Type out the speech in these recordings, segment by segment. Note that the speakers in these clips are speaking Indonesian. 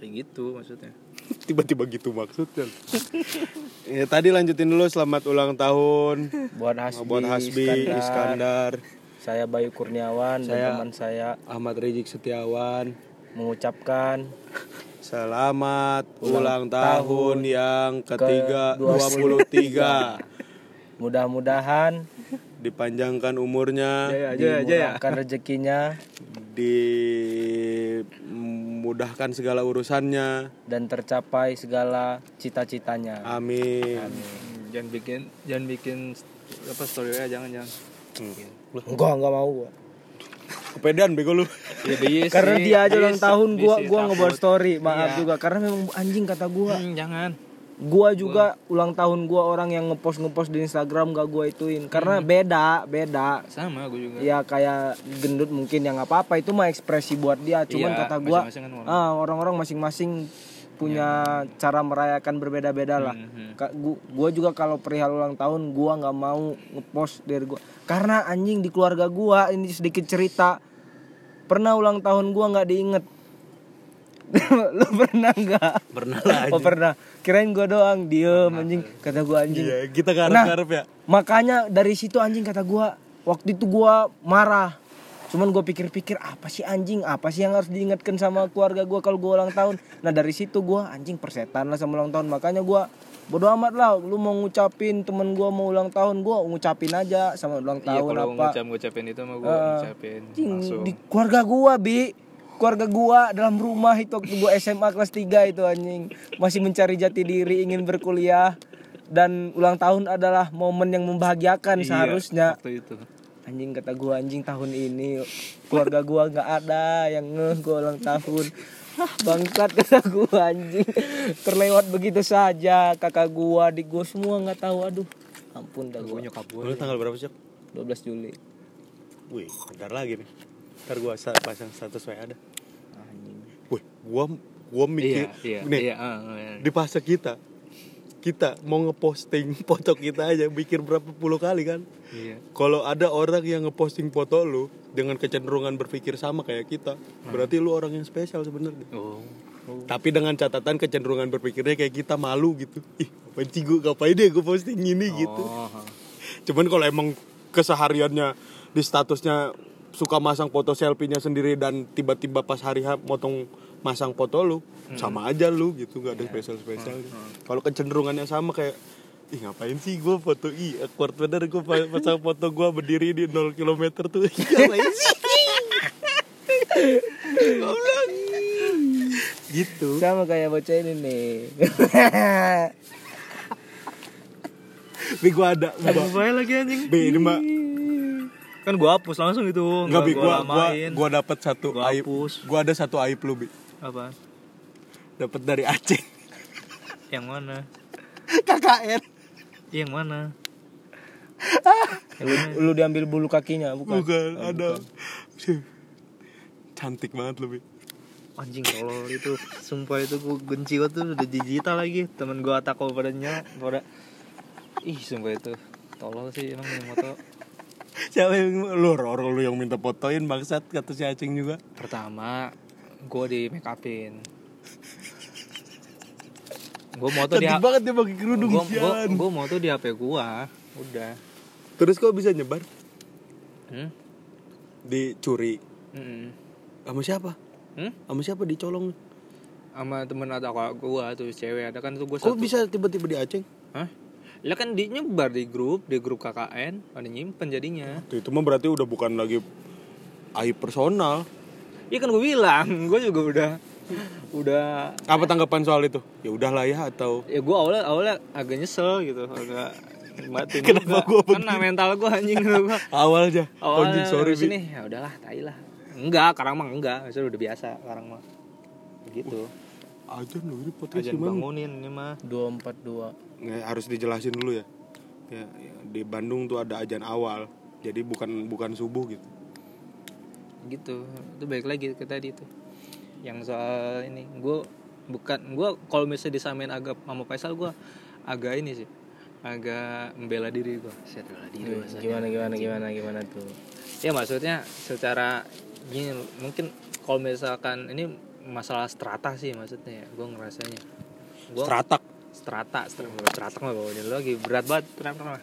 kayak gitu maksudnya. Tiba-tiba gitu maksudnya. Ya tadi lanjutin dulu selamat ulang tahun. Buat Hasbi, buat Hasbi Iskandar, Iskandar. Saya Bayu Kurniawan Saya- dan teman saya. Ahmad Rizik Setiawan. Mengucapkan Selamat ulang, tahun, yang ketiga ke- 23 mudah-mudahan Dipanjangkan umurnya Jaya jaya jaya. dimurahkan rezekinya Dimudahkan segala urusannya. Dan tercapai segala cita-citanya. Amin. Hmm, jangan bikin jangan bikin apa story ya jangan jangan. Enggak, enggak mau gua. Kepedean bego lu. Ya, Karena dia aja ulang tahun gua gua ngebuat story, maaf Iya. juga. Karena memang anjing kata gua. Hmm, jangan Gua juga ulang tahun gua orang yang ngepost ngepost di Instagram gak gua ituin karena beda, beda. sama gue juga Ya kayak gendut mungkin yang nggak apa-apa itu mah ekspresi buat dia. Cuman Iya, kata gua kan orang. ah orang-orang masing-masing punya cara merayakan berbeda-beda lah. Mhm. Ka- gua, gua juga kalau perihal ulang tahun gua nggak mau ngepost dari gua karena anjing di keluarga gua ini sedikit cerita pernah ulang tahun gua nggak diinget lu pernah nggak? Pernah lah oh pernah. Kirain gua doang. Diem anjing. kata gua anjing. Iya kita Nah. ngarep-ngarep ya. makanya dari situ anjing kata gua waktu itu gua marah. Cuman gue pikir-pikir apa sih anjing? Apa sih yang harus diingatkan sama keluarga gua kalau gua ulang tahun? Nah dari situ gua anjing persetan lah sama ulang tahun. Makanya gua bodo amat lah. Lu mau ngucapin temen gua mau ulang tahun gua ngucapin aja sama ulang iya tahun kalau apa. ngucap ngucapin itu mah gue Eh, ngucapin langsung di keluarga gua bi keluarga gua dalam rumah itu waktu gua SMA kelas 3 itu anjing. Masih mencari jati diri ingin berkuliah. Dan ulang tahun adalah momen yang membahagiakan Iya, seharusnya. waktu itu. Anjing kata gua anjing tahun ini keluarga gua nggak ada yang ngeh gua ulang tahun. Bangsat kata gua anjing. Terlewat begitu saja kakak gua adik gua semua nggak tahu. Aduh ampun dah gue gua nyokap gue Lu tanggal berapa sih? 12 Juli. Wih bentar lagi nih Ntar gua sa- pasang status WA ada anjing. Wih gua gua mikir iya iya nih iya iya. di fase kita kita mau ngeposting foto kita aja mikir berapa puluh kali kan? Iya. Kalau ada orang yang ngeposting foto lu dengan kecenderungan berpikir sama kayak kita berarti lu orang yang spesial sebenarnya. Oh tapi dengan catatan kecenderungan berpikirnya kayak kita malu gitu. Ih apa sih gue ngapain deh gue posting ini gitu? Oh cuman kalau emang kesehariannya di statusnya suka masang foto selfie-nya sendiri dan tiba-tiba pas hari H motong masang foto lu sama aja lu gitu nggak ada spesial spesial kalau kecenderungannya sama kayak ih ngapain sih gue foto ih awkward bener gue pasang foto gue berdiri di 0 km tuh. Ngapain sih? Goblok. gitu. Sama kayak bocah ini nih. Bi gue ada gua, Mobile lagi anjing. Bi ini mah kan gue hapus langsung itu nggak bi gue gue gua dapat satu Gua aib. hapus. gue ada satu aib lu bi. Apa? Dapat dari Aceh. Yang mana? KKN yang mana? Lu, lu diambil bulu kakinya bukan? Bukan ada. cantik banget lu bi. Anjing kalau itu sumpah itu gue benci gue tuh udah digital lagi. Temen gue takut padanya pada ih sumpah itu. Tolol sih emang yang moto siapa yang lu orang lu yang minta fotoin bangsat kata si Acing juga. Pertama gue di make upin gue moto di cantik banget dia pakai kerudung gue gue moto di hp gue udah. Terus kok bisa nyebar? Hmm? dicuri Mm-mm. sama siapa? Hmm? sama siapa dicolong sama temen ada kak gue tuh cewek. Ada kan tuh gue kok bisa tiba-tiba di Aceh Hah? Lah kan di nyebar di grup, di grup KKN, ada nyimpen jadinya. Tuh, itu mah berarti udah bukan lagi aib personal Iya kan gue bilang, gue juga udah udah apa tanggapan soal itu ya udahlah ya atau ya gue awalnya awalnya agak nyesel gitu, agak batin Kenapa begini? Karena mental gue anjing gitu gue. awal aja Awalnya anjing sorry habis Bi. ini ya udahlah, tai lah. Enggak, sekarang mah enggak, sudah udah biasa sekarang mah. Begitu. Ajan lu ini podcast Aja gimana bangunin ini mah. 242 Nggak, harus dijelasin dulu ya. ya ya, di Bandung tuh ada ajan awal jadi bukan bukan subuh gitu gitu itu baik lagi ke tadi itu yang soal ini gue bukan gue kalau misalnya disamain agak sama Faisal gue agak ini sih agak membela diri gue saya bela diri bahasanya. gimana gimana gimana gimana tuh ya maksudnya secara gini mungkin kalau misalkan ini masalah strata sih maksudnya ya. Gue ngerasanya. Gue Stratak. strata strata strata mah bawanya lu lagi. Berat banget strata mah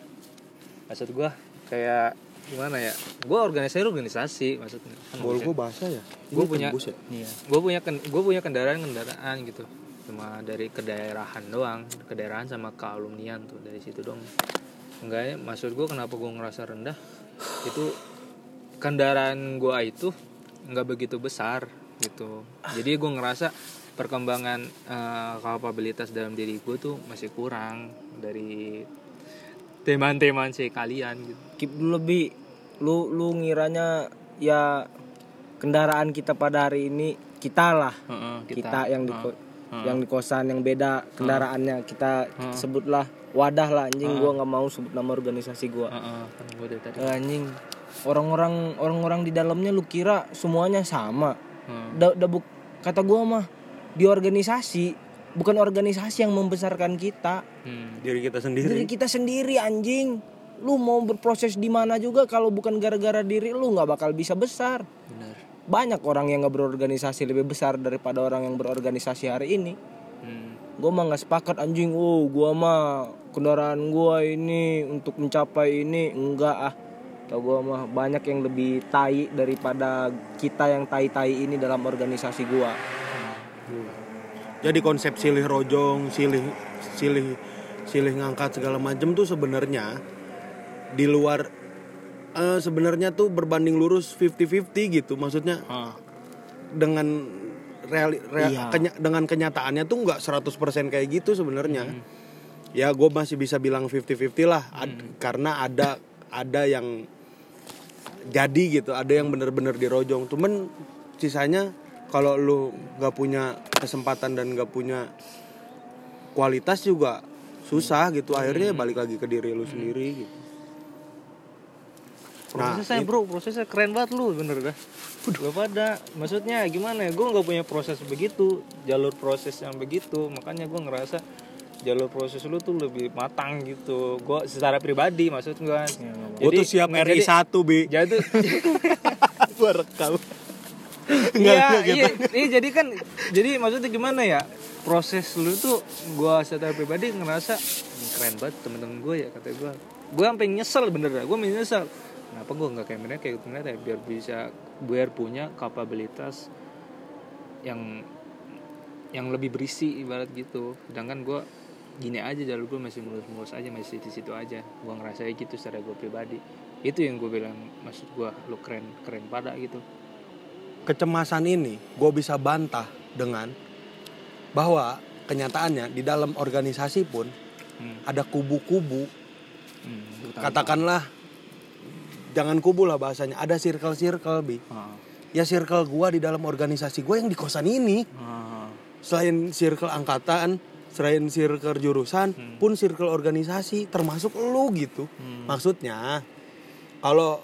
maksud gue kayak gimana ya? Gue organisasi organisasi maksudnya. Kan Bol gue basah ya. Gua Ini punya- ya? Iya. gue punya gue punya kendaraan kendaraan gitu. Cuma dari kedaerahan doang kedaerahan sama kealumnian tuh dari situ dong. Enggak ya maksud gue kenapa gue ngerasa rendah? Itu kendaraan gue itu nggak begitu besar gitu. Jadi gue ngerasa perkembangan eh, kapabilitas dalam diri gue tuh masih kurang dari teman-teman si kalian gitu. Keep dulu lebih lu lu ngiranya ya kendaraan kita pada hari ini kita lah. Heeh, kita, yang di ko- Heeh. yang di kosan yang beda kendaraannya. Kita sebutlah wadah lah anjing. Gua nggak mau sebut nama organisasi gua. Kan gue dari tadi. Eh, anjing. Orang-orang orang-orang di dalamnya lu kira semuanya sama Hmm. da, da kata gua mah di organisasi bukan organisasi yang membesarkan kita Hmm. Diri kita sendiri. diri kita sendiri anjing lu mau berproses di mana juga kalau bukan gara-gara diri lu nggak bakal bisa besar benar banyak orang yang nggak berorganisasi lebih besar daripada orang yang berorganisasi hari ini hmm. gue mah nggak sepakat anjing oh gue mah kendaraan gue ini untuk mencapai ini enggak ah tau gue mah banyak yang lebih tai daripada kita yang tai-tai ini dalam organisasi gue Jadi konsep silih rojong, silih silih silih ngangkat segala macam tuh sebenarnya di luar eh, sebenarnya tuh berbanding lurus 50-50 gitu. Maksudnya dengan reali, rea- Iya. kenya- dengan kenyataannya tuh nggak 100% kayak gitu sebenarnya. Ya gue masih bisa bilang 50-50 lah Ad- karena ada ada yang jadi gitu, ada yang bener-bener dirojong. Cuman sisanya kalau lu nggak punya kesempatan dan nggak punya kualitas juga susah gitu. Akhirnya balik lagi ke diri lu sendiri gitu. Nah, prosesnya bro prosesnya keren banget lu bener dah Gak pada maksudnya gimana ya gue nggak punya proses begitu jalur proses yang begitu makanya gue ngerasa jalur proses lu tuh lebih matang gitu. Gue secara pribadi maksud gue Gue tuh siap RI 1 Bi. jadi Gue rekam. iya, iya, iya, jadi kan jadi maksudnya gimana ya? Proses lu tuh gua secara pribadi ngerasa "Ini keren banget temen-temen gue ya kata gue gue sampai nyesel bener dah gue nyesel. Kenapa gue nggak kayak mereka kayak mereka ya biar bisa biar punya kapabilitas yang yang lebih berisi ibarat gitu. Sedangkan gue gini aja jalur gue masih mulus-mulus aja masih di situ aja. Gue ngerasa gitu secara gue pribadi. Itu yang gue bilang maksud gue lu keren keren pada gitu. Kecemasan ini gue bisa bantah dengan bahwa kenyataannya di dalam organisasi pun Hmm. ada kubu-kubu. Hmm, katakanlah jangan kubu lah bahasanya ada circle-circle bi. Ah, ya circle gua di dalam organisasi gue yang di kosan ini. Ah, selain circle angkatan selain circle jurusan Hmm. pun circle organisasi termasuk lu gitu. Hmm. maksudnya kalau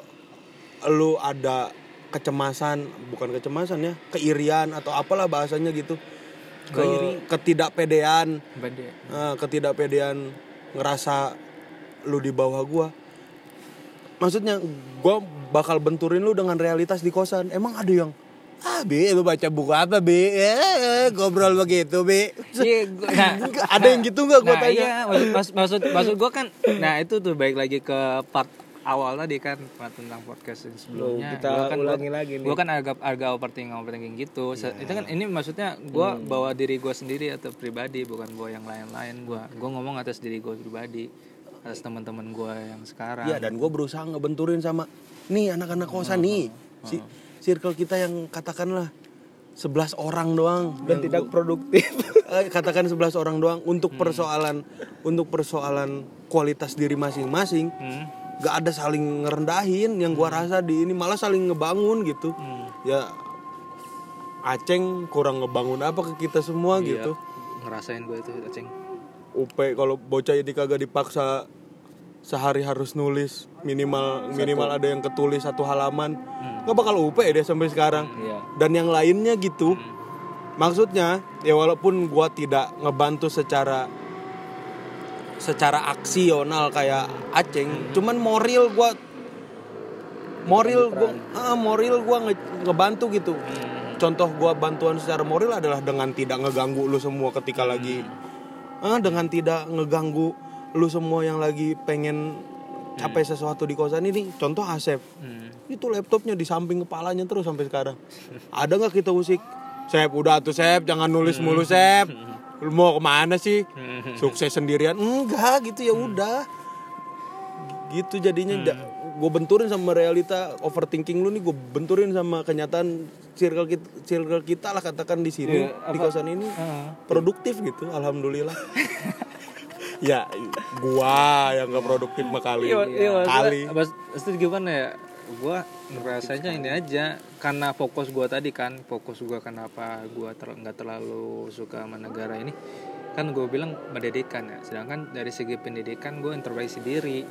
lu ada kecemasan bukan kecemasan ya keirian atau apalah bahasanya gitu ke ketidakpedean eh, ketidakpedean ngerasa lu di bawah gua. Maksudnya gua bakal benturin lu dengan realitas di kosan. Emang ada yang ah be lu baca buku apa be eh, ngobrol begitu be Iya, gua- nah, ada yang gitu nggak gua nah, tanya iya, maksud, maksud maksud gue kan, nah itu tuh baik lagi ke part awal tadi kan part tentang podcast yang sebelumnya. kita Gua kan, ulangi lagi nih. Gue kan agak agak overthinking overthinking gitu. Se- Itu kan ini maksudnya gue bawa diri gue sendiri atau pribadi bukan bawa yang lain-lain. Gue gue ngomong atas diri gue pribadi atas teman-teman gue yang sekarang. Iya dan gue berusaha ngebenturin sama nih anak-anak kosan nih si circle kita yang katakanlah 11 orang doang. Dan Yang tidak gua- produktif. Eh, katakan 11 orang doang. Untuk persoalan untuk persoalan kualitas diri masing-masing Hmm. gak ada saling ngerendahin. Yang gua rasa di ini malah saling ngebangun gitu. Hmm. ya Aceng kurang ngebangun apa ke kita semua Iya, gitu. Ngerasain gue itu, Aceng. UP kalau bocah ini kagak dipaksa sehari harus nulis minimal minimal ada yang ketulis satu halaman nggak bakal UP dia sampai sekarang. Iya. dan yang lainnya gitu. Maksudnya ya walaupun gua tidak ngebantu secara secara aksional kayak Aceng cuman moral gua moral gua ah, moral gua nge- ngebantu gitu. Contoh gua bantuan secara moral adalah dengan tidak ngeganggu lu semua ketika lagi ah dengan tidak ngeganggu lu semua yang lagi pengen capai sesuatu di kosan ini contoh Asep. Hmm. itu laptopnya di samping kepalanya terus sampai sekarang. Ada nggak kita usik? Sep udah tuh Sep. Jangan nulis mulu Sep. Lu mau ke mana sih? Sukses sendirian? Enggak gitu ya udah. Gitu jadinya. Gue benturin sama realita overthinking lu nih gue benturin sama kenyataan circle kita, circle kita lah katakan di sini Iya, di kosan ini. Ah. produktif gitu alhamdulillah ya gua yang gak produktif mah kali Iya, iya, kali mas- gimana ya? Gua ngerasanya ini aja karena fokus gua tadi kan, fokus gua kenapa gua ter- nggak terlalu suka sama negara ini. Kan gue bilang pendidikan ya. Sedangkan dari segi pendidikan gue introspeksi diri.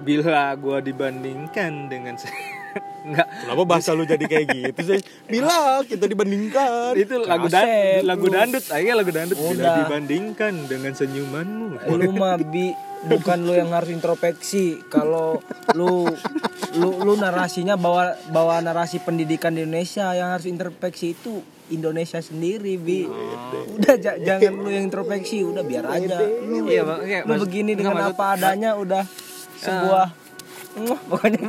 Bila gua dibandingkan dengan se- nggak. Kenapa bahasa lu jadi kayak gitu sih? Bila kita dibandingkan. Itu lagu dan lagu dandut akhirnya lagu dandut bila Udah. dibandingkan dengan senyumanmu. Lu mah bi bukan lu yang harus introspeksi. Kalau lu lu lu narasinya bawa bawa narasi pendidikan di Indonesia yang harus introspeksi itu Indonesia sendiri bi. Udah ja- jangan lu yang introspeksi udah biar aja. Lu Iya, Bang. Iya, lu begini enggak, dengan maksud- apa adanya udah sebuah Mwah, pokoknya.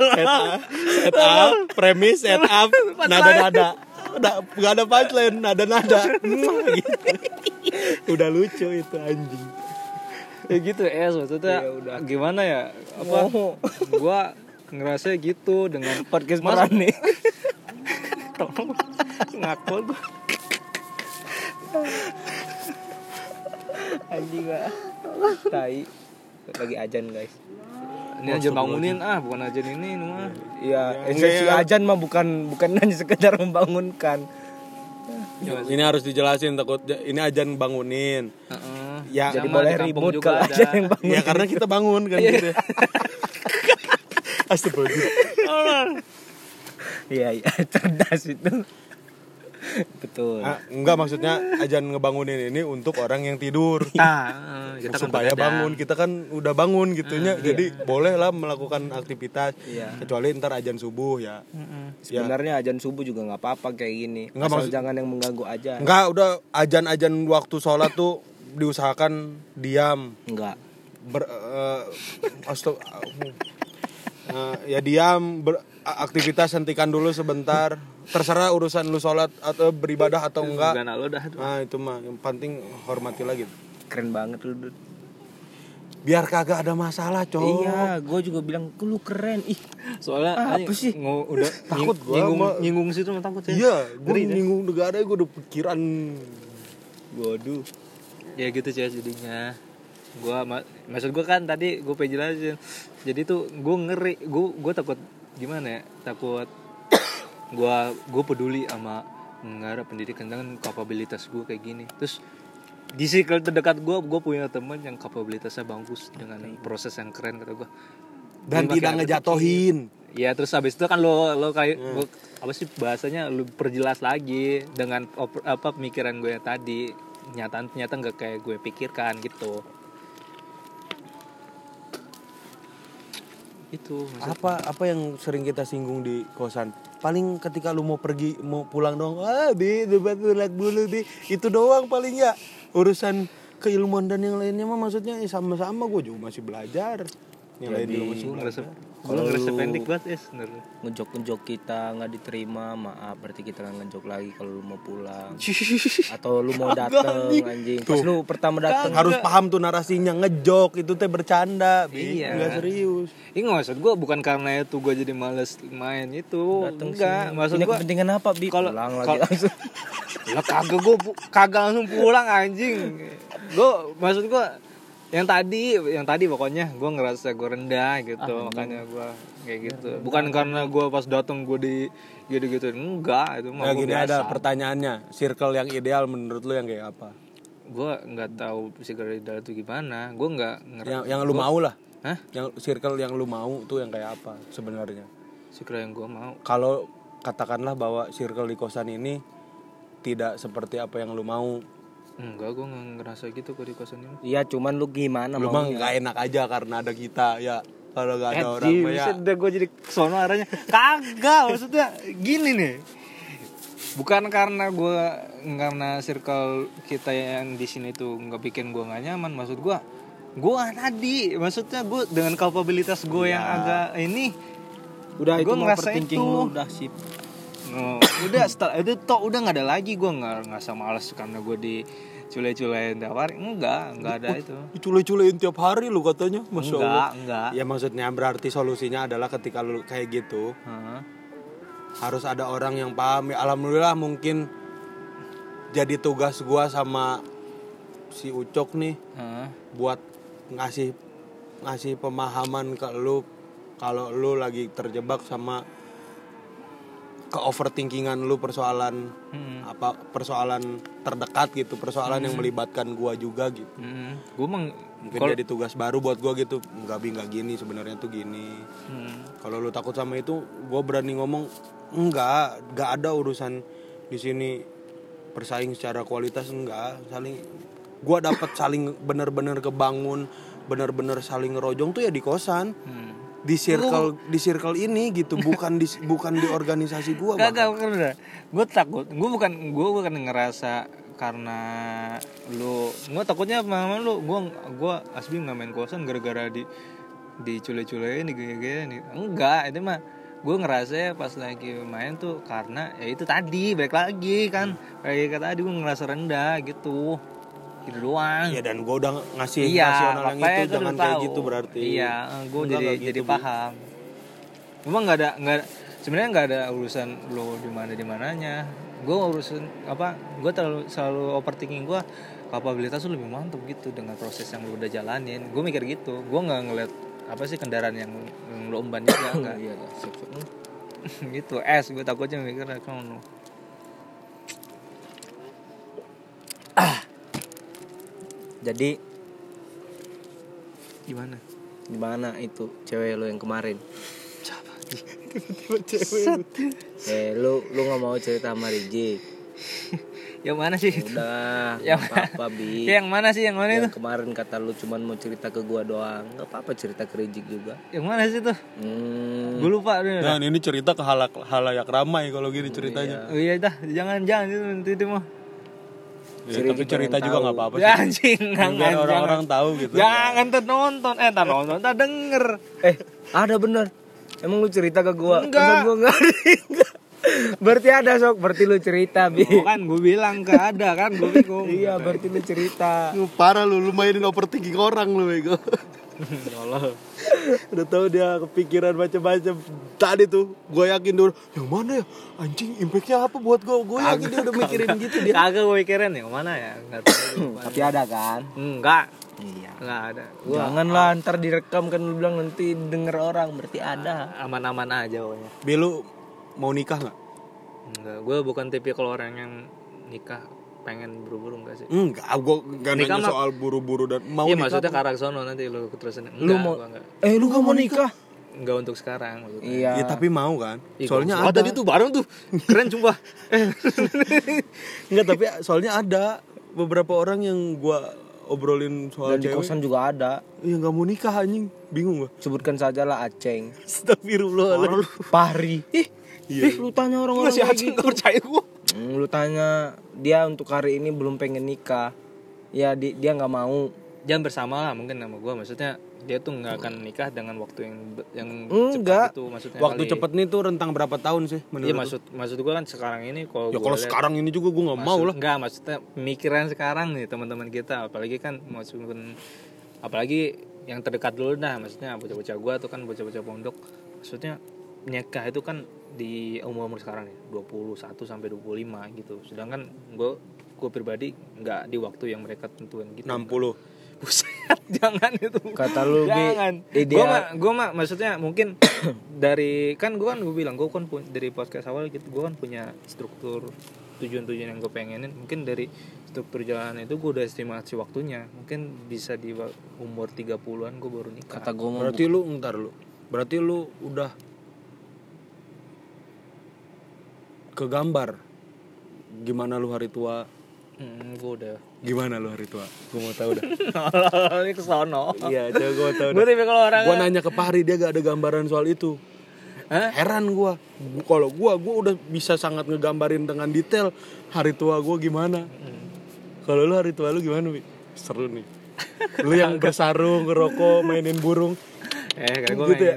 Set up, set up premis set up nada nada udah gak ada punchline nada nada gitu. udah lucu itu anjing. Ya gitu es maksudnya gimana ya? Apa? Oh. gua ngerasa gitu dengan podcast Mas- berani. Tolong ngakul gua. Anjing gak tai lagi ajan guys ini aja bangunin ah bukan aja ini mah Iya, Ya, esensi ajan mah bukan bukan hanya sekedar membangunkan. ini harus dijelasin takut ini ajan bangunin Heeh. ya Jadi boleh ribut kalau ada. ajan yang bangun. ya karena kita bangun kan gitu Astagfirullah. Iya, iya, cerdas itu. Betul. Ah, enggak maksudnya ajan ngebangunin ini untuk orang yang tidur Nah, kita kan supaya bangun kita kan udah bangun gitunya jadi boleh lah melakukan aktivitas Iya. kecuali ntar ajan subuh ya Sebenarnya ajan subuh juga nggak apa-apa kayak gini. Nggak, Asal maksud- jangan yang mengganggu aja. enggak udah ajan-ajan waktu sholat tuh diusahakan diam Enggak. ber astag- eh, ya diam ber- aktivitas hentikan dulu sebentar terserah urusan lu sholat atau beribadah atau enggak Bukan lo dah nah itu mah yang penting hormati lagi Keren banget lu. Dut. biar kagak ada masalah cowok Iya, gue juga bilang lu keren. Ih, soalnya Ah, apa sih? udah Takut gua nyinggung sama- nyinggung situ mah takut ya iya gue nyinggung negara gue udah pikiran waduh. ya gitu sih jadinya gua ma- maksud gua kan tadi gue pengen jelasin. Jadi tuh gue ngeri gue gue takut gimana ya? Takut gua gue peduli sama negara pendidikan dengan kapabilitas gue kayak gini. Terus di circle terdekat gue gue punya temen yang kapabilitasnya bagus dengan proses yang keren kata gue dan Dia tidak ngejatohin. Ya terus habis itu kan lo lo kayak lo- apa sih bahasanya lo perjelas lagi dengan op- apa pemikiran gue tadi. Nyataan ternyata nggak kayak gue pikirkan gitu. Itu maksud- apa apa yang sering kita singgung di kosan? Paling ketika lu mau pergi mau pulang dong ah di debat lihat dulu di itu doang paling ya. Urusan keilmuan dan yang lainnya mah maksudnya ya sama-sama gue juga masih belajar. Yang lain juga masih belajar gue ngerasa pendek banget ya sebenarnya. Ngejok-ngejok kita nggak diterima, maaf berarti kita nggak ngejok lagi kalau lu mau pulang. Atau lu mau dateng anjing. Pas lu pertama dateng harus paham tuh narasinya ngejok itu teh bercanda. Iya. nggak serius Ini nggak maksud gue bukan karena itu gue jadi males main itu. dateng Enggak, sini. maksud gue kepentingan apa, Bi? kalau- pulang lagi kalau- langsung. lah kagak gue kagak langsung pulang anjing gue maksud gue yang tadi yang tadi pokoknya gue ngerasa gue rendah gitu makanya gue kayak gitu. bukan karena gue pas datang gue di gitu gitu enggak itu ya mah gue gini biasa. ada pertanyaannya circle yang ideal menurut lu yang kayak apa? Gue nggak tahu psikoidal itu gimana gue nggak ngerti yang yang lu mau lah. Hah? Yang circle yang lu mau tuh yang kayak apa sebenarnya? Psikoidal yang gue mau. Kalau katakanlah bahwa circle di kosan ini tidak seperti apa yang lu mau enggak gue nggak ngerasa gitu kok di kosan ini. Iya, cuman lu gimana lu mau? mah nggak enak aja karena ada kita ya. Kalau nggak ada orang Anjing, mah ya. udah gue jadi sono arahnya. Kagak maksudnya gini nih. Bukan karena gue karena circle kita yang di sini tuh nggak bikin gue nggak nyaman maksud gue gue tadi maksudnya gue dengan kapabilitas gue yang agak ini udah mau ngerasa overthinking itu. lu udah sip. No, udah setelah itu toh udah nggak ada lagi. Gue nggak nggak sama males karena gue di cule-culein tiap hari? Enggak enggak ada itu. cule-culein tiap hari lu katanya. Masya Allah. enggak. Enggak ya maksudnya berarti solusinya adalah ketika lu kayak gitu Hah? harus ada orang yang paham. Ya alhamdulillah mungkin jadi tugas gua sama si Ucok nih Hah? buat ngasih ngasih pemahaman ke lu kalau lu lagi terjebak sama ke overthinkingan lu persoalan Hmm. apa persoalan terdekat gitu persoalan yang melibatkan gua juga gitu Hmm. gue emang mungkin jadi tugas baru buat gua gitu nggak bi nggak gini sebenarnya tuh gini Hmm. kalau lu takut sama itu gua berani ngomong enggak nggak ada urusan di sini bersaing secara kualitas enggak saling gua dapat saling bener-bener kebangun bener-bener saling ngerojong tuh ya di kosan Hmm. Di circle di circle ini gitu bukan di bukan di organisasi gua. Kagak karena gue takut gue bukan gue bukan ngerasa karena lu gue takutnya sama lu. Gue gue asli nggak main kosan gara-gara di di cule-culein di gini enggak itu mah gue ngerasa ya pas lagi main tuh karena ya itu tadi balik lagi kan. Kayak kata tadi gue ngerasa rendah gitu gitu doang. Ya dan gua udah ngasih iya rasional yang itu jangan kayak tahu. gitu berarti. Iya gue Enggak, jadi gitu, jadi paham. Memang nggak ada nggak sebenarnya nggak ada urusan lo di mana di mananya. Gue urusan apa gue terlalu selalu overthinking gue kapabilitas lu lebih mantap gitu dengan proses yang lu udah jalanin. Gue mikir gitu gue nggak ngeliat apa sih kendaraan yang, yang lu emban juga enggak iya sip gitu es gue takutnya mikir kan jadi gimana? gimana itu cewek lu yang kemarin? Cewek eh lu lu nggak mau cerita sama Rizik yang mana sih? Udah Yang- apa-apa bi. Yang mana sih? Yang mana itu? yang kemarin kata lu cuman mau cerita ke gua doang. Nggak apa-apa cerita ke Rizik juga. Yang mana sih tuh hmm, gue lupa deh. Nah ini cerita ke halak halayak ramai kalau gini ceritanya. Oh iya dah, jangan jangan. Itu nanti itu mah. Ya, tapi cerita juga nggak apa-apa sih. Ya anjing, jangan. Orang-orang tahu gitu. Jangan tuh nonton, eh tak nonton, tak denger. eh ada bener emang lu cerita ke gua Enggak. Masa gua nggak Enggak. Berarti ada sok berarti lu cerita bi Bukan gue bilang ke ada kan, gue bingung. iya berarti lu cerita Lu parah lu, lu mainin overthinking orang lu bego. Allah. Udah tahu dia kepikiran macam-macam. Tadi tuh gue yakin dulu, yang mana ya? Anjing impactnya apa buat gue? Gue yakin dia udah mikirin gitu dia. Kagak gue mikirin yang mana ya? Enggak tahu. tapi ada kan Enggak, iya enggak ada. Gua janganlah ntar direkam kan lu bilang nanti denger orang berarti ada aman-aman aja pokoknya. Bilu mau nikah nggak? Enggak, gue bukan tipikal orang yang nikah pengen buru-buru enggak sih. Enggak, gue nggak Nikah nanya mah- soal buru-buru dan mau Iya nikah. maksudnya ke arah sono nanti lu terusin. Enggak, lu mau gua enggak. eh lu gak mau nikah Enggak untuk sekarang maksudnya. iya Ya tapi mau kan? Ih, Soalnya oh, ada. tadi tuh bareng tuh. Keren. Eh. Enggak, tapi soalnya ada beberapa orang yang gua obrolin soal dan di kosan juga ada Iya nggak mau nikah anjing, bingung gua. sebutkan saja lah Aceng Astagfirullah. Pahri ih ih, lu tanya orang-orang Masih aja gitu nggak percaya gua. Hmm, lu tanya dia untuk hari ini belum pengen nikah ya di- dia nggak mau Jangan bersama lah mungkin sama gua maksudnya dia tuh nggak akan nikah dengan waktu yang yang Enggak. cepat itu maksudnya Waktu kali. cepet nih tuh rentang berapa tahun sih menurut Iya maksud maksud gua kan sekarang ini kalau Ya kalau sekarang ini juga gua nggak mau lah. Enggak, maksudnya pemikiran sekarang nih teman-teman kita, apalagi kan maksudnya apalagi yang terdekat dulu dah, maksudnya bocah-bocah gua tuh kan bocah-bocah pondok. Maksudnya nikah itu kan di umur-umur sekarang nih, 21 sampai 25 gitu. Sedangkan gua gua pribadi nggak di waktu yang mereka tentuin gitu. 60. Buset, jangan itu. Kata lu, jangan. Gua mah gua mah maksudnya mungkin dari kan gua kan gue bilang gua kan dari podcast awal gitu gua kan punya struktur tujuan-tujuan yang gue pengenin mungkin dari struktur jalan itu gue udah estimasi waktunya mungkin bisa di umur 30-an gue baru nikah kata gue Berarti lu ntar lu. Berarti lu udah kegambar gimana lu hari tua Hmm, gue udah. Gimana lu hari tua? Gue mau tahu dah. Ini kesono. Iya, coba gue mau tahu. Gue tipe kalau orang. Gue nanya ke Fahri dia gak ada gambaran soal itu. Hah? Heran gue. Kalau gue, gue udah bisa sangat ngegambarin dengan detail hari tua gue gimana. Kalau lu hari tua lu gimana, Wi? Seru nih. Lu yang bersarung, ngerokok, mainin burung. Eh, kan gue gitu ya.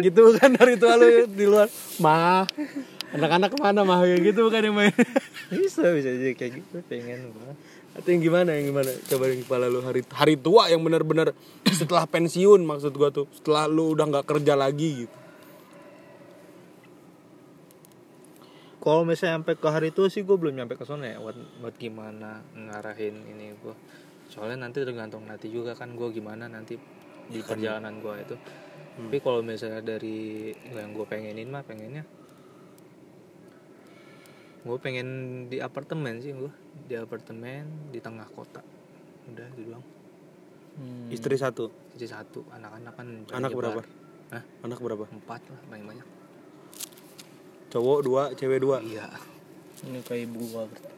gitu kan hari tua lu di luar. Mah, anak-anak ke mana mah kayak gitu bukan yang main. bisa bisa jadi kayak gitu pengen gue. Atau yang gimana yang gimana? Coba yang kepala lu hari hari tua yang benar-benar setelah pensiun maksud gua tuh. Setelah lu udah nggak kerja lagi gitu. Kalau misalnya sampai ke hari itu sih gue belum nyampe ke sana ya buat, buat gimana ngarahin ini gue. Soalnya nanti tergantung nanti juga kan gue gimana nanti di perjalanan gue itu. Tapi kalau misalnya dari yang gue pengenin mah pengennya gue pengen di apartemen sih gue di apartemen di tengah kota udah itu doang Hmm. Istri satu. jadi satu anak-anak kan Anak nyebar. berapa? Hah? Anak berapa? empat lah paling banyak Cowok dua, cewek dua. iya Ini kayak ibu gua berarti.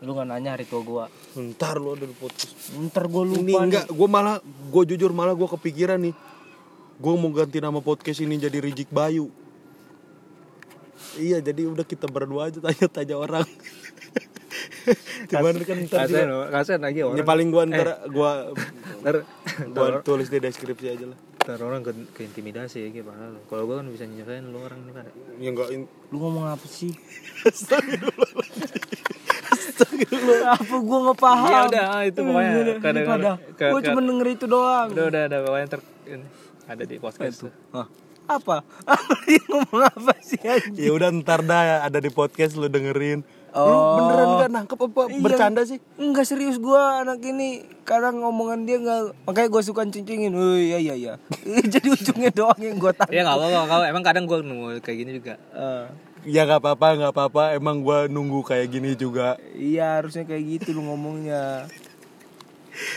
Lu gak nanya hari tua gua. Ntar lu ada di podcast. Ntar gua lupa Ini nih. enggak, gue malah, gue jujur malah gue kepikiran nih. Gue mau ganti nama podcast ini jadi Rijik Bayu. Iya, jadi udah kita berdua aja tanya-tanya orang. Cuman kan ntar kasian kasian lagi Ya orang paling gue ntar gue ntar, gue tulis di deskripsi aja lah. ntar orang ke, keintimidasi ya gitu padahal lo. kalau gue kan bisa nyelesain lo orang ini pada Ya enggak in- Lu ngomong apa sih? apa gua nggak paham? Ya udah, ah, itu pokoknya Udah, kadang- pada. ke- Gua cuma denger itu doang. udah udah ada pokoknya ter ada di podcast tuh? Apa? Apa dia ngomong apa sih anjing? Ya udah ntar dah ada di podcast lu dengerin. Lu Oh. beneran gak nangkep apa Iya. bercanda sih? Enggak serius gua anak ini kadang ngomongan dia nggak makanya gua suka cincingin. Oh iya iya iya. Jadi ujungnya doang yang gua tahu. ya nggak apa-apa kalau emang kadang gue nunggu kayak gini juga Eh, Ya gak apa-apa, gak apa-apa. Emang gua nunggu kayak gini juga. iya harusnya kayak gitu lu ngomongnya.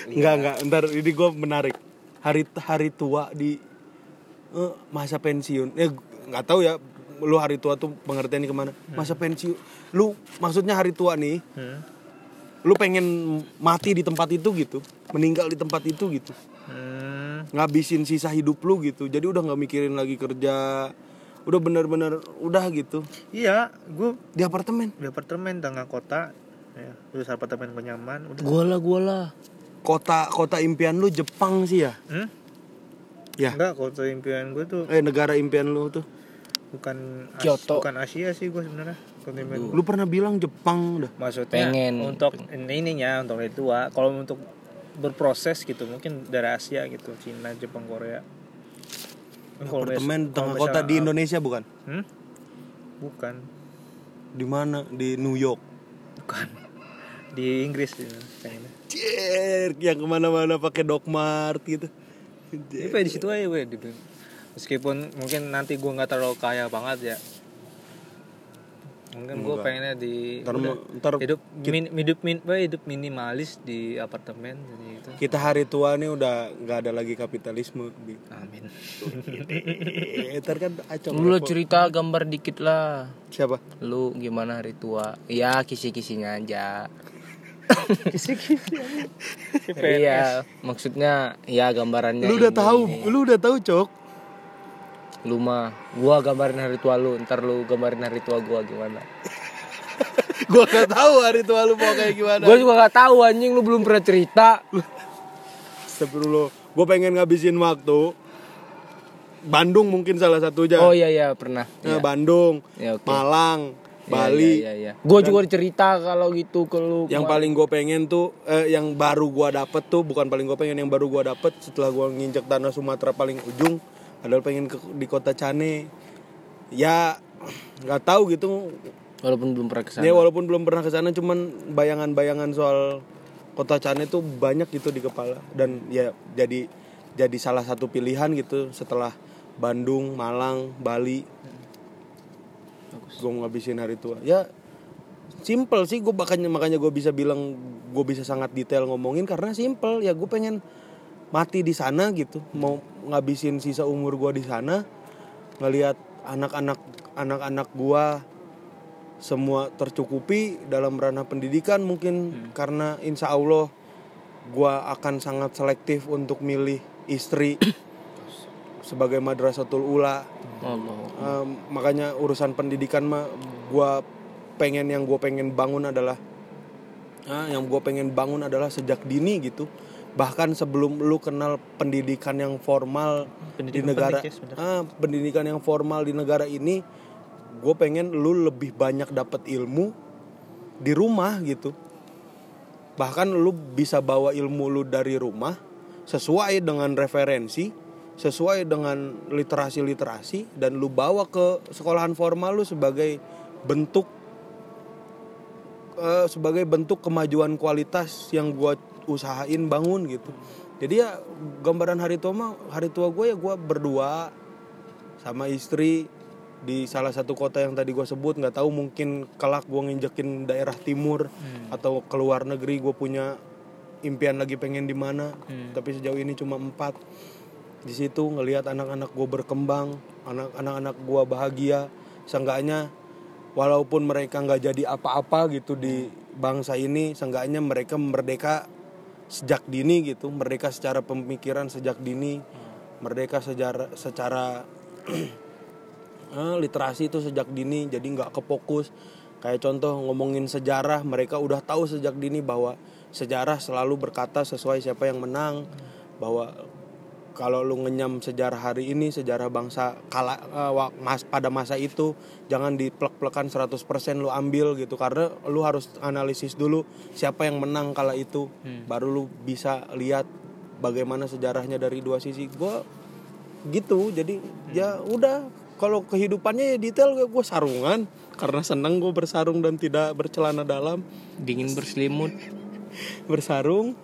Enggak, enggak. Ntar ini gue menarik. Hari hari tua di eh, masa pensiun. Ya nggak tahu ya. Lu hari tua tuh pengertiannya ke mana? Masa pensiun. Lu maksudnya hari tua nih. hmm. Lu pengen mati di tempat itu gitu. Meninggal di tempat itu gitu. Hmm. Ngabisin sisa hidup lu gitu. Jadi udah nggak mikirin lagi kerja. Udah bener-bener udah gitu. iya gue Di apartemen. di apartemen tengah kota ya terus apartemen gue nyaman udah Gua lah gua lah. Kota kota impian lu Jepang sih ya? hmm? Ya. enggak kota impian gue tuh Eh negara impian lu tuh. bukan As- Kyoto. bukan Asia sih gue sebenarnya kota impian gua. Lu pernah bilang Jepang udah. maksudnya Pengen. untuk ininya untuk itu kalau untuk berproses gitu mungkin dari Asia gitu Cina Jepang Korea Apartemen tengah kota di Indonesia bukan? hmm? bukan Di mana? Di New York. bukan di Inggris pengennya Cer, yang ke mana-mana pakai Dogmart gitu. Ini pengen di situ aja gue di meskipun mungkin nanti gue nggak terlalu kaya banget ya mungkin gue pengennya di Ntar, udah, ntar hidup min, hidup min, hidup minimalis di apartemen jadi itu kita hari tua nih udah nggak ada lagi kapitalisme. Amin Eh, ntar kan acong. Lu cerita gambar dikit lah. Siapa? Lu gimana hari tua? Iya kisi-kisinya aja. Iya, maksudnya ya gambarannya. Lu udah ini. tahu, lu udah tahu, Cok. Lu mah, gua gambarin hari tua lu, ntar lu gambarin hari tua gua gimana. Gua gak tahu hari tua lu mau kayak gimana. Gua juga gak tahu anjing lu belum pernah cerita. Astagfirullah. Gue pengen ngabisin waktu. Bandung mungkin salah satunya. Oh iya iya pernah. Nah, Bandung, Ya, oke. Malang, Bali. Iya iya. Gua juga cerita kalau gitu ke lu. Yang paling gue pengen tuh, eh, yang baru gua dapet tuh, bukan paling gue pengen, yang baru gua dapet setelah gua nginjek tanah Sumatera paling ujung, adalah pengen ke, di kota Cane. Ya nggak tahu gitu. walaupun belum pernah ke sana. Ya walaupun belum pernah ke sana, cuman bayangan-bayangan soal kota Cane tuh banyak gitu di kepala dan ya jadi jadi salah satu pilihan gitu setelah Bandung, Malang, Bali. Gue mau ngabisin hari tua. Ya simple sih gue makanya makanya gue bisa bilang gue bisa sangat detail ngomongin karena simple. Ya gue pengen mati di sana gitu. Mau ngabisin sisa umur gue di sana ngelihat anak-anak anak-anak gue semua tercukupi dalam ranah pendidikan mungkin karena insya Allah gua akan sangat selektif untuk milih istri sebagai madrasatul ula. Allah. Um, makanya urusan pendidikan mah gua pengen yang gue pengen bangun adalah ah, yang gue pengen bangun adalah sejak dini gitu. Bahkan sebelum lu kenal pendidikan yang formal di Pendidikan negara penting, ya, ah, pendidikan yang formal di negara ini gue pengen lu lebih banyak dapat ilmu di rumah gitu. Bahkan lu bisa bawa ilmu lu dari rumah sesuai dengan referensi sesuai dengan literasi-literasi dan lu bawa ke sekolahan formal lu sebagai bentuk eh, sebagai bentuk kemajuan kualitas yang gua usahain bangun gitu. Jadi ya gambaran hari tua mah hari tua gue ya gua berdua sama istri di salah satu kota yang tadi gue sebut. Nggak tahu mungkin kelak gue nginjekin daerah timur atau ke luar negeri gue punya impian lagi pengen di mana. Tapi sejauh ini cuma empat di situ ngelihat anak-anak gue berkembang anak-anak gue bahagia. Seenggaknya walaupun mereka nggak jadi apa-apa gitu di bangsa ini seenggaknya mereka merdeka sejak dini gitu merdeka secara pemikiran sejak dini merdeka secara secara eh, literasi itu sejak dini jadi nggak kefokus. Kayak contoh ngomongin sejarah mereka udah tahu sejak dini bahwa sejarah selalu berkata sesuai siapa yang menang bahwa kalau lu ngenyam sejarah hari ini sejarah bangsa kala wa- mas pada masa itu jangan diplek-plekan 100% lu ambil gitu. Karena lu harus analisis dulu siapa yang menang kala itu. Baru lu bisa lihat bagaimana sejarahnya dari dua sisi. Gua gitu jadi ya udah. Kalau kehidupannya ya detail gue sarungan. Karena senang gue bersarung dan tidak bercelana dalam. Dingin berselimut. Bersarung.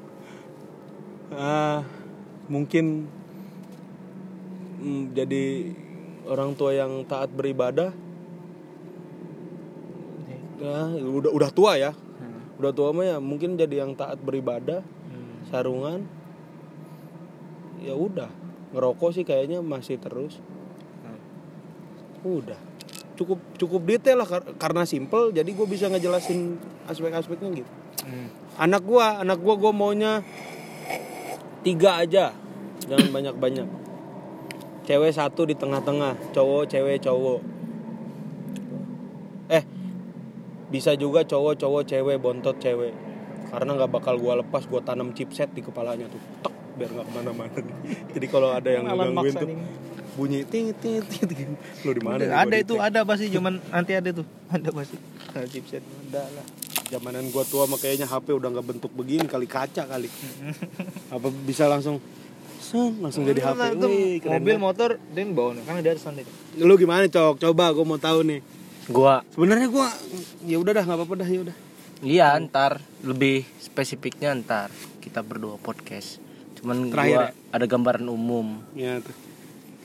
Ah mungkin jadi orang tua yang taat beribadah. Ya udah udah tua ya. Udah tua mah ya mungkin jadi yang taat beribadah sarungan. Ya udah ngerokok sih kayaknya masih terus. Udah. Cukup cukup detail lah kar- karena simple jadi gue bisa ngejelasin aspek-aspeknya gitu. Anak gua anak gua gua maunya tiga aja jangan banyak banyak cewek satu di tengah-tengah cowok cewek cowok. Eh bisa juga cowok cowok cewek bontot cewek. Karena nggak bakal gua lepas gua tanam chipset di kepalanya tuh. Tek biar nggak ke mana-mana. Jadi kalau ada yang maksa tuh bunyi ting ting ting ting. Lu di mana ada itu di- ada pasti cuman nanti ada tuh. Ada pasti. Ada chipset ada lah. Zamanan gua tua mah kayaknya HP udah nggak bentuk begini kali kaca kali. Apa bisa langsung sen langsung jadi HP Nah, itu Wih, keren mobil banget. motor dan bawa nih. Karena dari sana itu. Lu gimana cok? Coba gua mau tahu nih. Gua. Sebenarnya gua ya udah dah nggak apa-apa dah ya udah. Iya ntar. Lebih spesifiknya ntar. Kita berdua podcast. Cuman Terakhir gua ya? ada gambaran umum. Ya tuh.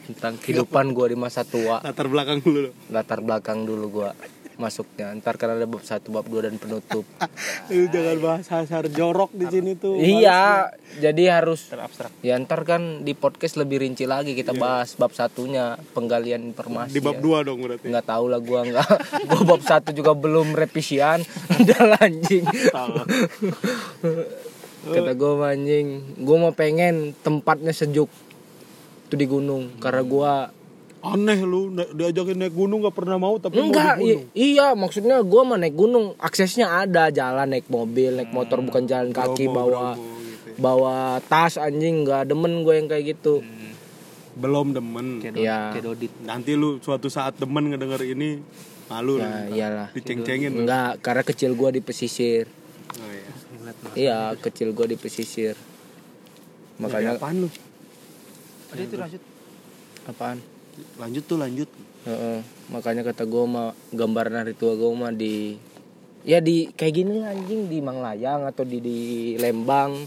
Tentang kehidupan gua di masa tua. Latar belakang dulu. Latar belakang dulu gua masuknya. Ntar karena ada bab satu bab dua dan penutup. Lu jangan bahas hasar jorok di sini tuh iya jadi harus terabstrak. Ya ntar kan di podcast lebih rinci lagi kita bahas bab satunya penggalian informasi di bab ya. dua dong berarti. Nggak tahu lah gua nggak. Gua bab satu juga belum revisian udah anjing. Kata gua anjing gua mau pengen tempatnya sejuk itu di gunung. Karena gua aneh lu diajakin naik gunung nggak pernah mau tapi mau enggak di gunung. iya maksudnya gua mah naik gunung aksesnya ada jalan naik mobil naik motor bukan jalan kaki Bromo, bawa Bromo gitu ya. bawa tas anjing nggak demen gue yang kayak gitu. Belum demen. Dodit nanti lu suatu saat demen ngedenger ini malu lu ya ntar. iyalah. diceng-cengin. Enggak karena kecil gua di pesisir. Oh, iya. iya kecil gua di pesisir. Makanya apaan lu? Ada itu lanjut apaan lanjut tuh lanjut. Heeh, makanya kata gue mah gambaran hari tua gue mah di ya di kayak gini lah anjing di Manglayang atau di di Lembang.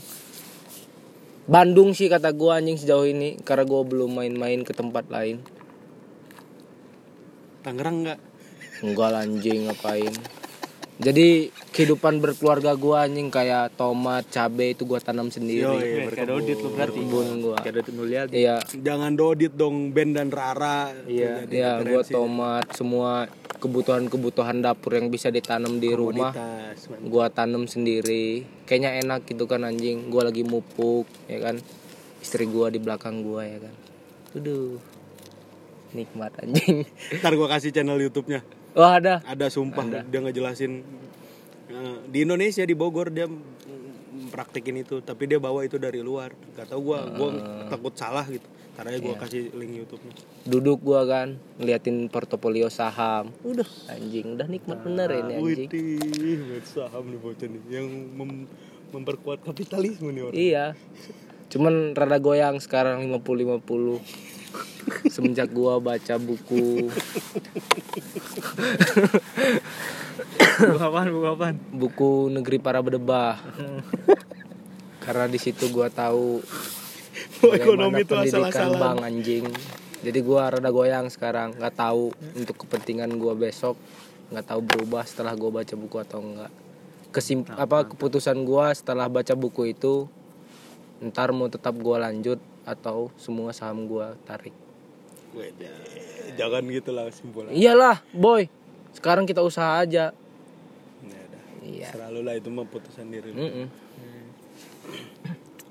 Bandung sih kata gue anjing sejauh ini karena gue belum main-main ke tempat lain. Tangerang nggak? Enggak anjing ngapain jadi kehidupan berkeluarga gue anjing kayak tomat cabe itu gue tanam sendiri. Yoi. kayak dodit lu berarti. Kebun gue kayak dodit Mulyadi iya. Jangan dodit dong Ben dan Rara. Iya Jadi iya gue referensi. tomat semua kebutuhan-kebutuhan dapur yang bisa ditanam di rumah Komoditas, man. gua tanam sendiri. Kayaknya enak gitu kan anjing. Gua lagi mupuk ya kan. Istri gua di belakang gua ya kan. Aduh. Nikmat anjing. Ntar gua kasih channel YouTube-nya wah ada. Ada sumpah. Dia ngejelasin eh, di Indonesia di Bogor dia praktekin itu tapi dia bawa itu dari luar. Gak tau gua gua takut salah gitu. Ntar aja gua kasih link YouTube-nya. Duduk gua kan ngeliatin portofolio saham. Udah. Anjing udah nikmat bener ini anjing. Widih, saham nih bocah nih yang mem- memperkuat kapitalisme nih orang. iya. Cuman rada goyang sekarang 50 50 semenjak gua baca buku. Buku apaan buku apaan? Buku negeri para bedebah. Karena di situ gua tahu Oh, ekonomi itu pendidikan asal-asalan. bang anjing. Jadi gua rada goyang sekarang. Nggak tahu untuk kepentingan gua besok. Nggak tahu berubah setelah gua baca buku atau enggak kesim apa keputusan gua setelah baca buku itu ntar mau tetap gua lanjut atau semua saham gua tarik Wede, Jangan gitu lah simpulan. iyalah boy sekarang kita usaha aja Ya udah. iya Selalu lah itu mah putusan diri. lu. Mm-mm.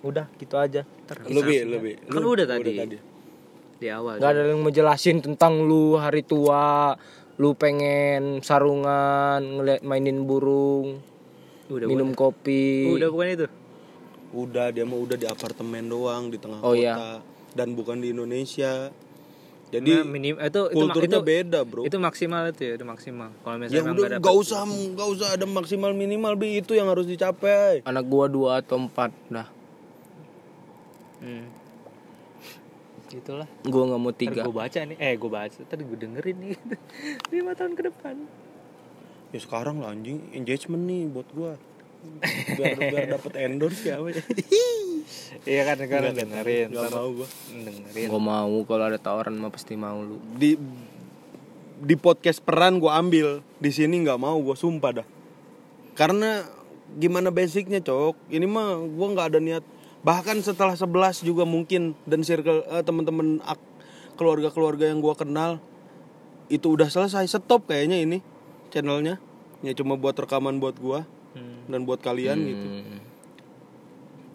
udah gitu aja Lebih, lebih. kan Lu- udah tadi di awal Gak ada yang ngejelasin tentang lu hari tua, lu pengen sarungan, ngeliat mainin burung, udah minum kopi. udah bukan itu Udah dia mah udah di apartemen doang di tengah Oh, kota iya. dan bukan di Indonesia. Nah, Jadi minim itu itu kulturnya itu, beda, Bro. itu maksimal itu ya itu maksimal kalau ya misalnya emang udah nggak gak usah gak usah ada maksimal minimal bi itu yang harus dicapai. Anak gua dua atau empat, dah. hmm. gitulah Gua nggak mau Ntar tiga. gue baca nih eh gue baca tadi gue dengerin nih lima tahun ke depan Ya sekarang lah anjing engagement nih buat gua. Biar biar dapat endorse ya apa ya. Iya kan sekarang dengerin Gak mau gua. dengerin Gua mau kalau ada tawaran mah pasti mau lu. Di di podcast peran gua ambil, di sini nggak mau gua sumpah dah. Karena gimana basicnya cok, ini mah gua nggak ada niat. Bahkan setelah 11 juga mungkin dan circle eh, teman-teman ak- keluarga-keluarga yang gua kenal itu udah selesai stop kayaknya ini channelnya. Ya cuma buat rekaman buat gua Hmm. dan buat kalian gitu.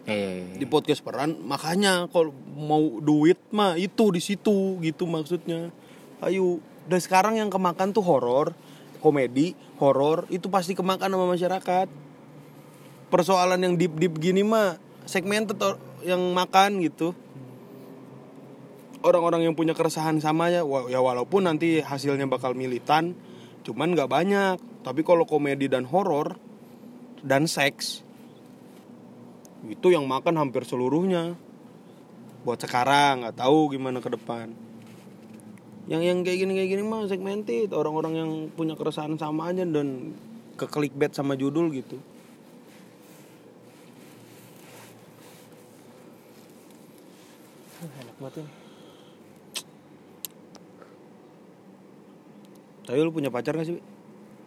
Eh, di podcast peran makanya kalau mau duit mah itu di situ gitu maksudnya. Ayo dan sekarang yang kemakan tuh horor komedi horor itu pasti kemakan sama masyarakat. Persoalan yang deep deep gini mah segmented or- yang makan gitu. Orang-orang yang punya keresahan sama ya ya walaupun nanti hasilnya bakal militan cuman nggak banyak. Tapi kalau komedi dan horor dan seks itu yang makan hampir seluruhnya buat sekarang nggak tahu gimana ke depan yang yang kayak gini kayak gini mah segmented orang-orang yang punya keresahan sama aja dan ke clickbait sama judul gitu enak banget ini tapi lu punya pacar gak sih?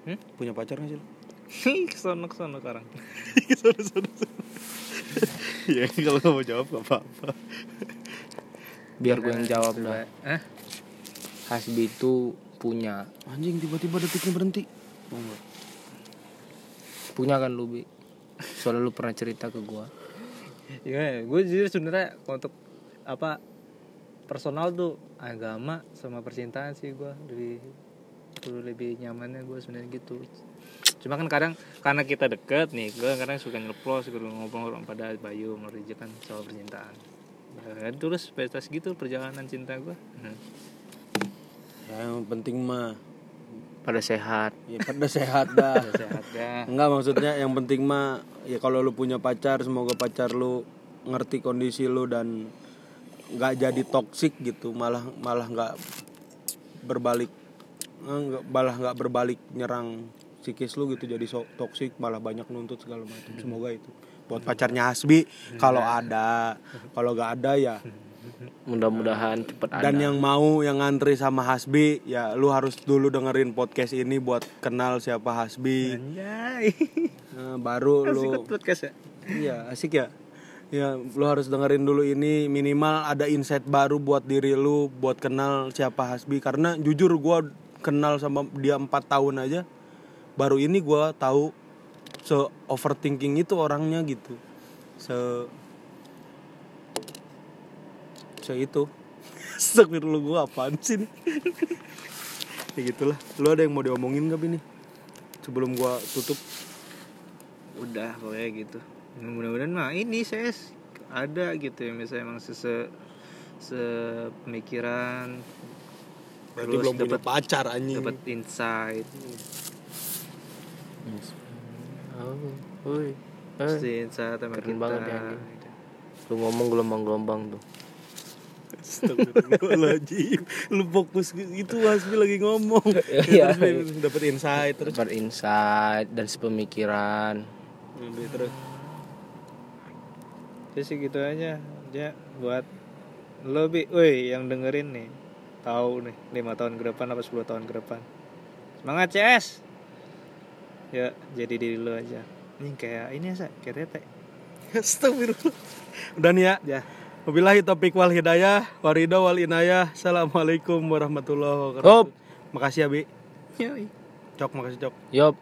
Hmm? punya pacar gak sih lu? kesono kesono sekarang sono, sono. Ya kalau nggak mau jawab gak apa-apa. Biar gue yang jawab dah. eh Hasbi itu punya, anjing tiba-tiba detiknya berhenti. Oh, punya kan lu bi. Soalnya lu pernah cerita ke gua. ya gue jujur sebenarnya untuk apa personal tuh agama sama percintaan sih gue lebih dulu lebih nyamannya gue sebenarnya gitu cuma kan kadang karena kita deket nih gue kadang suka nyeplos gitu ngobrol pada Bayu Merija kan soal percintaan. Ya, terus batas gitu perjalanan cinta gue hmm. ya, yang penting mah Pada sehat. ya pada sehat dah. Sehat ya Enggak maksudnya yang penting mah ya kalau lu punya pacar semoga pacar lu ngerti kondisi lu dan nggak jadi toksik gitu. Malah malah nggak berbalik eh, nggak malah nggak berbalik nyerang psikis lu gitu jadi so, toksik malah banyak nuntut segala macam. Semoga itu. Buat pacarnya Hasbi kalau ada. Kalau nggak ada ya. Mudah-mudahan cepet ada. dan yang mau yang ngantri sama Hasbi ya lu harus dulu dengerin podcast ini buat kenal siapa Hasbi. Anjay. Nah, baru Asik lu banget podcast ya? Iya asik ya. Ya lu harus dengerin dulu ini. Minimal ada insight baru buat diri lu Buat kenal siapa Hasbi. Karena jujur gua kenal sama dia empat tahun aja baru ini gua tahu se overthinking itu orangnya gitu. Se se itu. Astagfirullah gua apaan sih nih ya gitulah. Lu ada yang mau diomongin gak ini sebelum gua tutup. Udah pokoknya gitu. Mudah-mudahan mah ini saya ada gitu ya misalnya emang sese sepemikiran berarti belum dapat pacar anjing. dapat insight Oh, woi. Eh, insight sama keren kita banget ya, gitu. lu ngomong gelombang-gelombang tuh. Astagfirullahaladzim Lu fokus itu Hasbi lagi ngomong Iya. ya, terus dapat insight terus Dapat insight dan sepemikiran. Udah, terus Terus sih gitu aja ya buat lo bi, woi yang dengerin nih tahu nih lima tahun ke depan apa 10 tahun ke depan semangat CS ya jadi diri lo aja. Ini kayak ini ya kayak tete. Astagfirullah. Udah nih ya? Ya. Wabillahi taufiq wal hidayah Warido wal inayah. Assalamualaikum warahmatullahi Hop. wabarakatuh Makasih ya Bi. Yoi. Cok makasih Cok. Yop.